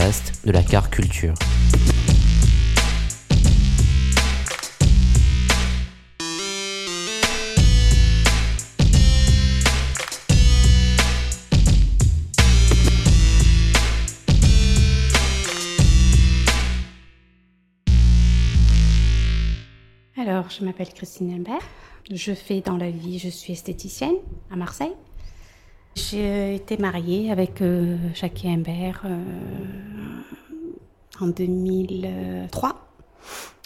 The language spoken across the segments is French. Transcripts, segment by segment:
De la car culture. Alors, je m'appelle Christine Imbert. Je fais dans la vie, je suis esthéticienne à Marseille. J'ai été mariée avec euh, Jackie Imbert euh, en 2003,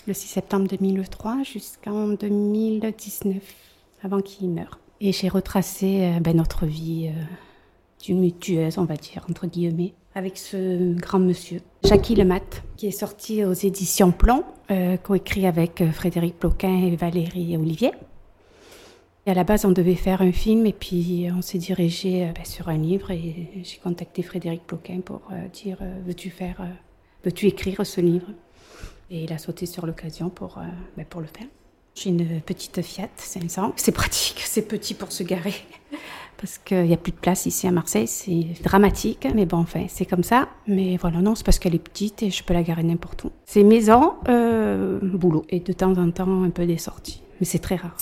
le 6 septembre 2003 jusqu'en 2019, avant qu'il meure. Et j'ai retracé euh, ben, notre vie euh, tumultueuse, on va dire, entre guillemets, avec ce grand monsieur, Jackie Lemat, qui est sorti aux éditions Plomb, euh, coécrit avec euh, Frédéric Ploquin et Valérie Olivier. Et à la base, on devait faire un film et puis on s'est dirigé euh, ben, sur un livre et j'ai contacté Frédéric Ploquin pour euh, dire euh, veux-tu faire, euh, veux-tu écrire ce livre? Et il a sauté sur l'occasion pour, euh, ben, pour le faire. J'ai une petite Fiat 500. C'est pratique, c'est petit pour se garer parce qu'il n'y a plus de place ici à Marseille. C'est dramatique, mais bon, enfin, c'est comme ça. Mais voilà, non, c'est parce qu'elle est petite et je peux la garer n'importe où. C'est maison, euh, boulot et de temps en temps un peu des sorties, mais c'est très rare.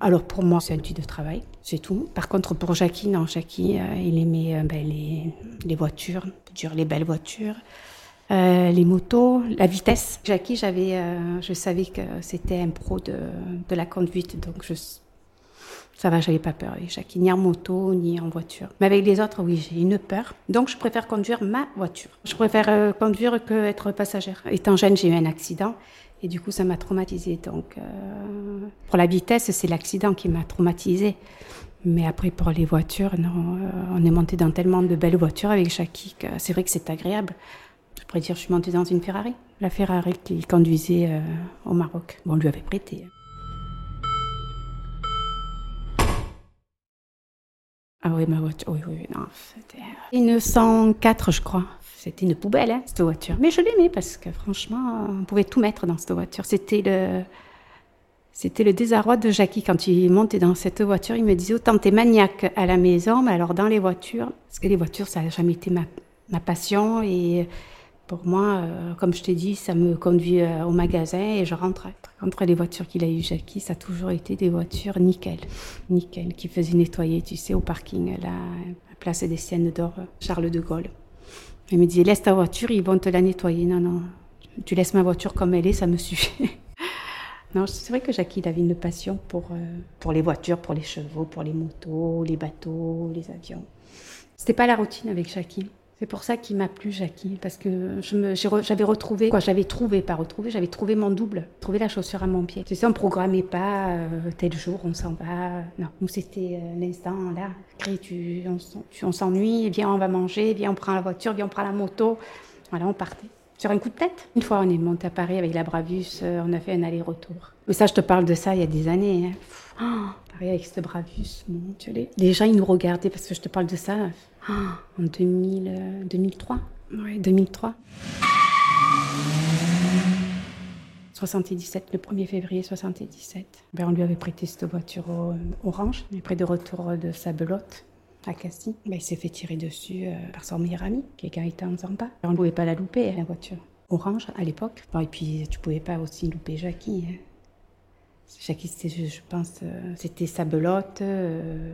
Alors pour moi, c'est un outil de travail, c'est tout. Par contre, pour Jackie, non, Jackie, euh, il aimait euh, ben, les, les voitures, dire les belles voitures, euh, les motos, la vitesse. Jackie, j'avais, je savais que c'était un pro de, de la conduite, donc ça va, j'avais pas peur avec Jackie, ni en moto, ni en voiture. Mais avec les autres, oui, j'ai une peur. Donc je préfère conduire ma voiture. Je préfère conduire que être passagère. Étant jeune, j'ai eu un accident. Et du coup, ça m'a traumatisée. Donc, euh, pour la vitesse, c'est l'accident qui m'a traumatisée. Mais après, pour les voitures, non, euh, on est monté dans tellement de belles voitures avec Jackie que c'est vrai que c'est agréable. Je pourrais dire, je suis montée dans une Ferrari. La Ferrari qu'il conduisait euh, au Maroc. Bon, on lui avait prêté. Ah oui, ma voiture, oui, oui, non, c'était... Une 104, je crois. C'était une poubelle, hein, cette voiture. Mais je l'aimais parce que franchement, on pouvait tout mettre dans cette voiture. C'était le... C'était le désarroi de Jackie quand il montait dans cette voiture. Il me disait autant t'es maniaque à la maison, mais alors dans les voitures, parce que les voitures, ça n'a jamais été ma, ma passion. Et pour moi, euh, comme je t'ai dit, ça me conduit euh, au magasin et je rentrais. Entre les voitures qu'il a eu Jackie, ça a toujours été des voitures nickel, nickel, qui faisaient nettoyer, tu sais, au parking, à place des Siennes d'Or, Charles de Gaulle. Il me disait, laisse ta voiture, ils vont te la nettoyer. Non, non, tu laisses ma voiture comme elle est, ça me suffit. non, c'est vrai que Jackie, avait une passion pour, euh, pour les voitures, pour les chevaux, pour les motos, les bateaux, les avions. C'était pas la routine avec Jackie. C'est pour ça qu'il m'a plu, Jackie, parce que j'avais retrouvé, quoi, j'avais trouvé, pas retrouvé, j'avais trouvé mon double, trouvé la chaussure à mon pied. Tu sais, on programmait pas euh, tel jour, on s'en va. Non, nous c'était euh, l'instant là. Crée, tu, on, s'ennuie, viens, on va manger, viens, on prend la voiture, viens, on prend la moto. Voilà, on partait. Sur un coup de tête. Une fois, on est monté à Paris avec la Bravus, euh, on a fait un aller-retour. Mais ça, je te parle de ça il y a des années. Hein. Oh, Paris avec cette Bravus, mon Dieu. Les, les gens, ils nous regardaient parce que je te parle de ça oh, en 2000, euh, 2003. Oui, 2003. 77, le 1er février 77. Ben, on lui avait prêté cette voiture au- orange, mais près de retour de sa belote à Cassis. Ben, il s'est fait tirer dessus euh, par son meilleur ami, qui est Gaëtan Zampa. On ne pouvait pas la louper, hein, la voiture. Orange à l'époque. Bon, et puis, tu pouvais pas aussi louper Jackie. hein. Jackie, je, pense, euh, c'était sa belote, euh,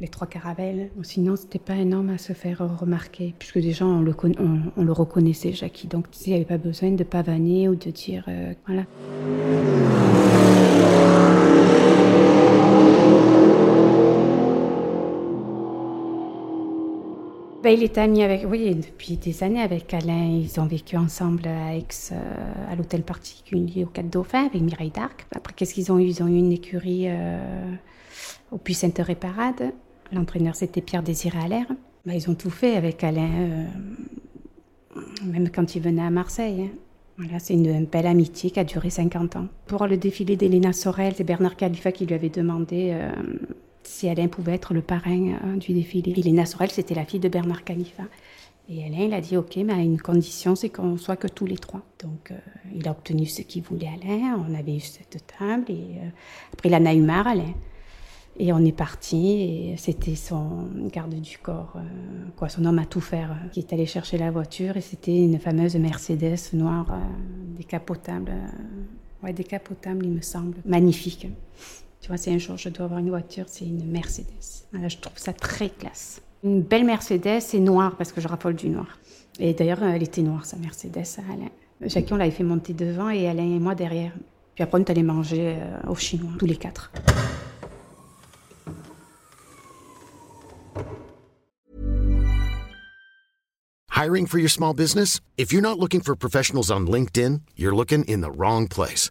les trois caravelles. Sinon, c'était pas un homme à se faire remarquer, puisque déjà, on le, on, le reconnaissait, Jackie. Donc, il n'y avait pas besoin de pavaner ou de dire, euh, voilà. Ben, Il est ami avec, oui, depuis des années avec Alain. Ils ont vécu ensemble à Aix, euh, à l'hôtel particulier au Cap Dauphin avec Mireille d'Arc. Après, qu'est-ce qu'ils ont eu? Ils ont eu une écurie euh, au Puy Sainte Parade. L'entraîneur, c'était Pierre Désiré Allaire. Ben, ils ont tout fait avec Alain, euh, même quand il venait à Marseille. Hein. Voilà, c'est une belle amitié qui a duré 50 ans. Pour le défilé d'Elena Sorel, c'est Bernard Khalifa qui lui avait demandé si Alain pouvait être le parrain euh, du défilé. Elena Sorel, c'était la fille de Bernard Khalifa. Et Alain, il a dit OK, mais à une condition, c'est qu'on soit que tous les trois. Donc, euh, il a obtenu ce qu'il voulait, Alain. On avait eu cette table. Et euh, après, il en a eu marre, Alain. Et on est parti. Et c'était son garde du corps, quoi, son homme à tout faire, qui est allé chercher la voiture. Et c'était une fameuse Mercedes noire, décapotable. ouais, décapotable, il me semble. Magnifique. Tu vois, si un jour je dois avoir une voiture, c'est une Mercedes. Voilà, je trouve ça très classe. Une belle Mercedes et noire parce que je raffole du noir. Et d'ailleurs, elle était noire, sa Mercedes à Alain. On l'avait fait monter devant et Alain et moi derrière. Puis après, on est allé manger euh, au chinois, tous les quatre. Hiring for your small business? If you're not looking for professionals on LinkedIn, you're looking in the wrong place.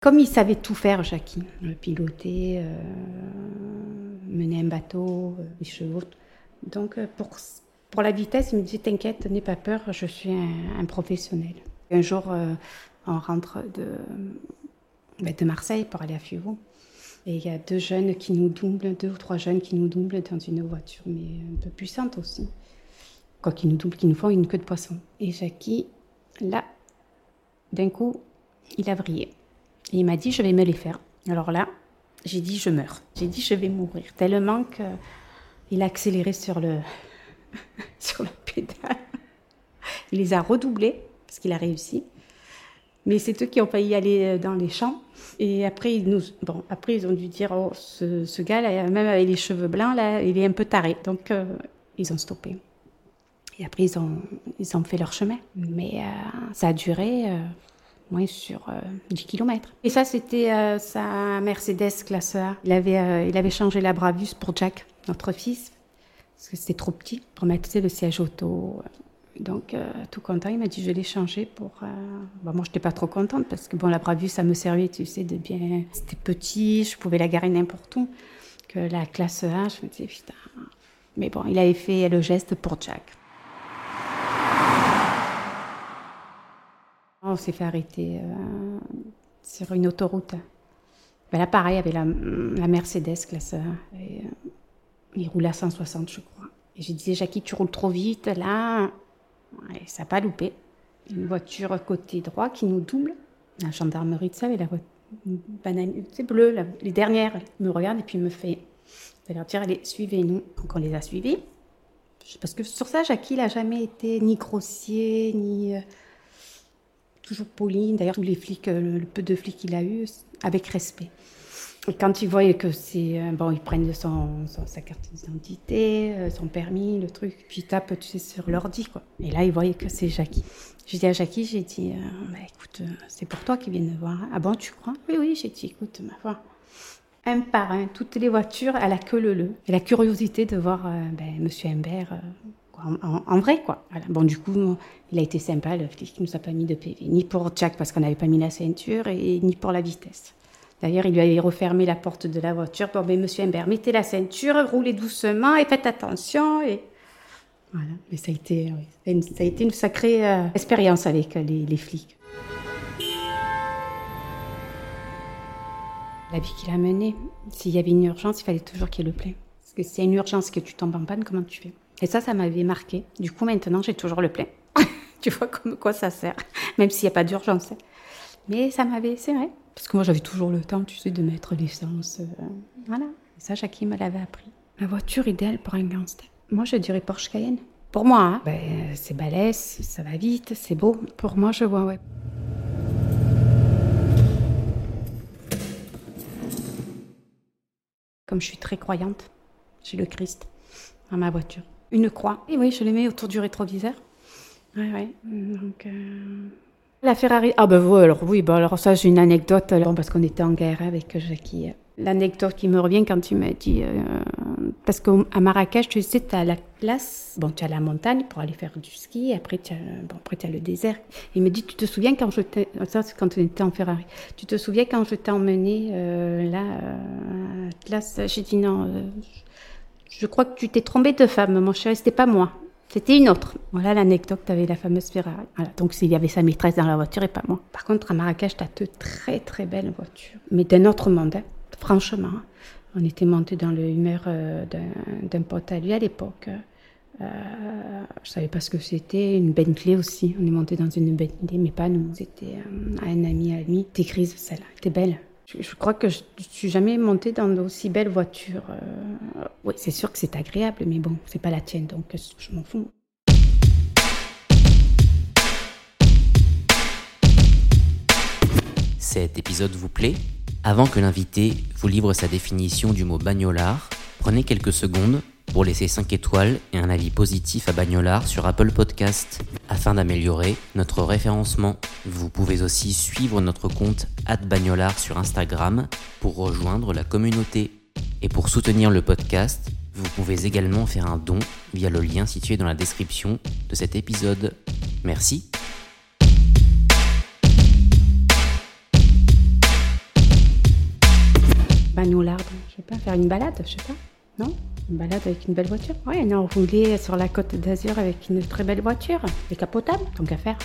Comme il savait tout faire, Jackie, piloter, euh, mener un bateau, euh, les chevaux. Donc, euh, pour, la vitesse, il me dit T'inquiète, n'aie pas peur, je suis un, professionnel. Un jour, on rentre de, ben, de Marseille pour aller à Fuveau. Et il y a deux jeunes qui nous doublent, deux ou trois jeunes qui nous doublent dans une voiture, mais un peu puissante aussi. Quoi, qui nous doublent, qui nous font une queue de poisson. Et Jackie, là, d'un coup, il a brillé. Il m'a dit, je vais me les faire. Alors là, j'ai dit, je meurs. J'ai dit, je vais mourir. Tellement qu'il a accéléré sur le, sur le pédale. Il les a redoublés, parce qu'il a réussi. Mais c'est eux qui ont failli aller euh, dans les champs. Et après, ils, nous, bon, après, ils ont dû dire, oh, ce, ce gars, là, même avec les cheveux blancs, là, il est un peu taré. Donc, euh, ils ont stoppé. Et après, ils ont, ils ont fait leur chemin. Mais euh, ça a duré moins sur 10 euh, km. Et ça, c'était euh, sa Mercedes classe A. Il avait, euh, il avait changé la Bravus pour Jack, notre fils, parce que c'était trop petit pour mettre le siège auto. Donc, tout content, il m'a dit, je l'ai changé pour... Bon, moi, je n'étais pas trop contente, parce que bon, la Bravus, ça me servait, tu sais, de bien... C'était petit, je pouvais la garer n'importe où. Que la classe A, je me disais, putain... Mais bon, il avait fait le geste pour Jack. On s'est fait arrêter euh, sur une autoroute. Ben là, pareil, avec la, la Mercedes classe Et, euh, il roulait à 160, je crois. Et j'ai dit, Jackie, tu roules trop vite, là. ça n'a pas loupé. Une voiture côté droit qui nous double. La gendarmerie de ça, avec la voiture c'est bleu, les dernières, me regarde et puis me fait, de leur dire, allez, suivez-nous. Donc on les a suivis. Parce que sur ça, Jackie, il n'a jamais été ni grossier, ni... Toujours poli. D'ailleurs, tous les flics, euh, le, peu de flics qu'il a eu, avec respect. Et quand ils voient que c'est. Euh, bon, ils prennent sa carte d'identité, euh, son permis, le truc, puis ils tapent, tu sais, sur l'ordi, quoi. Et là, ils voyaient que c'est Jackie. J'ai dit à Jackie, j'ai dit, bah, écoute, c'est pour toi qu'ils viennent voir. Ah bon, tu crois? Oui, oui, j'ai dit, écoute, ma foi. Un par un, toutes les voitures, elle a que le le. Et la curiosité de voir ben, Monsieur En, vrai, quoi. Bon, du coup, il a été sympa, le flic, il nous a pas mis de PV, ni pour Jack parce qu'on n'avait pas mis la ceinture, et, ni pour la vitesse. D'ailleurs, il lui avait refermé la porte de la voiture. Bon, mais monsieur Imbert, mettez la ceinture, roulez doucement et faites attention. Et Voilà. Mais ça a été, une, ça a été une sacrée euh, expérience avec euh, les, flics. La vie qu'il a menée, s'il y avait une urgence, il fallait toujours qu'il le plein. Parce que s'il y a une urgence que tu tombes en panne, comment tu fais? Et ça, ça m'avait marqué. Du coup, maintenant, j'ai toujours le plein. tu vois comme quoi ça sert, même s'il n'y a pas d'urgence. Mais ça m'avait, c'est vrai. Parce que moi, j'avais toujours le temps, tu sais, de mettre l'essence. euh, voilà. Et ça, Jackie me l'avait appris. La voiture idéale pour un gangster. Moi, je dirais Porsche Cayenne. Pour moi, hein. Ben, c'est balèze, ça va vite, c'est beau. Pour moi, je vois, ouais. Comme je suis très croyante, j'ai le Christ dans ma voiture. Une croix. Et oui, je le mets autour du rétroviseur. Ouais, ouais. Donc, euh, La Ferrari. Ah, ben oui, alors oui, bah, alors ça, j'ai une anecdote. Bon, parce qu'on était en guerre avec Jackie. L'anecdote qui me revient quand tu m'as dit. euh, parce qu'à Marrakech, tu sais, tu as la place. Bon, tu as la montagne pour aller faire du ski. Après, tu as, bon, après, as le désert. Il me dit Tu te souviens quand je t'ai. Ça, c'est quand on était en Ferrari. Tu te souviens quand je t'ai emmené euh, là, euh, à Atlas J'ai dit non. Je crois que tu t'es trompé de femme, mon chéri, c'était pas moi. C'était une autre. Voilà l'anecdote, avais la fameuse Ferrari. Voilà, donc s'il y avait sa maîtresse dans la voiture et pas moi. Par contre, à Marrakech, tu as de très très belles voitures. Mais d'un autre monde, hein. franchement. hein. On était monté dans le Hummer euh, d'un- d'un pote à lui à l'époque. Euh, je savais pas ce que c'était, une Bentley aussi. On est monté dans une Bentley, mais pas nous. C'était euh, un ami à lui. T'es grise, celle-là. T'es belle. Je, crois que je ne suis jamais montée dans d'aussi belles voitures. Euh, oui, c'est sûr que c'est agréable, mais bon, c'est pas la tienne, donc euh, je m'en fous. Cet épisode vous plaît? Avant que l'invité vous livre sa définition du mot bagnolard, prenez quelques secondes pour laisser 5 étoiles et un avis positif à Bagnolard sur Apple Podcast afin d'améliorer notre référencement. Vous pouvez aussi suivre notre compte @bagnolard sur Instagram pour rejoindre la communauté. Et pour soutenir le podcast, vous pouvez également faire un don via le lien situé dans la description de cet épisode. Merci. Bagnolard, je sais pas, faire une balade, je sais pas. Non Une balade avec une belle voiture Ouais, non, rouler sur la côte d'Azur avec une très belle voiture. Décapotable, tant qu'à faire.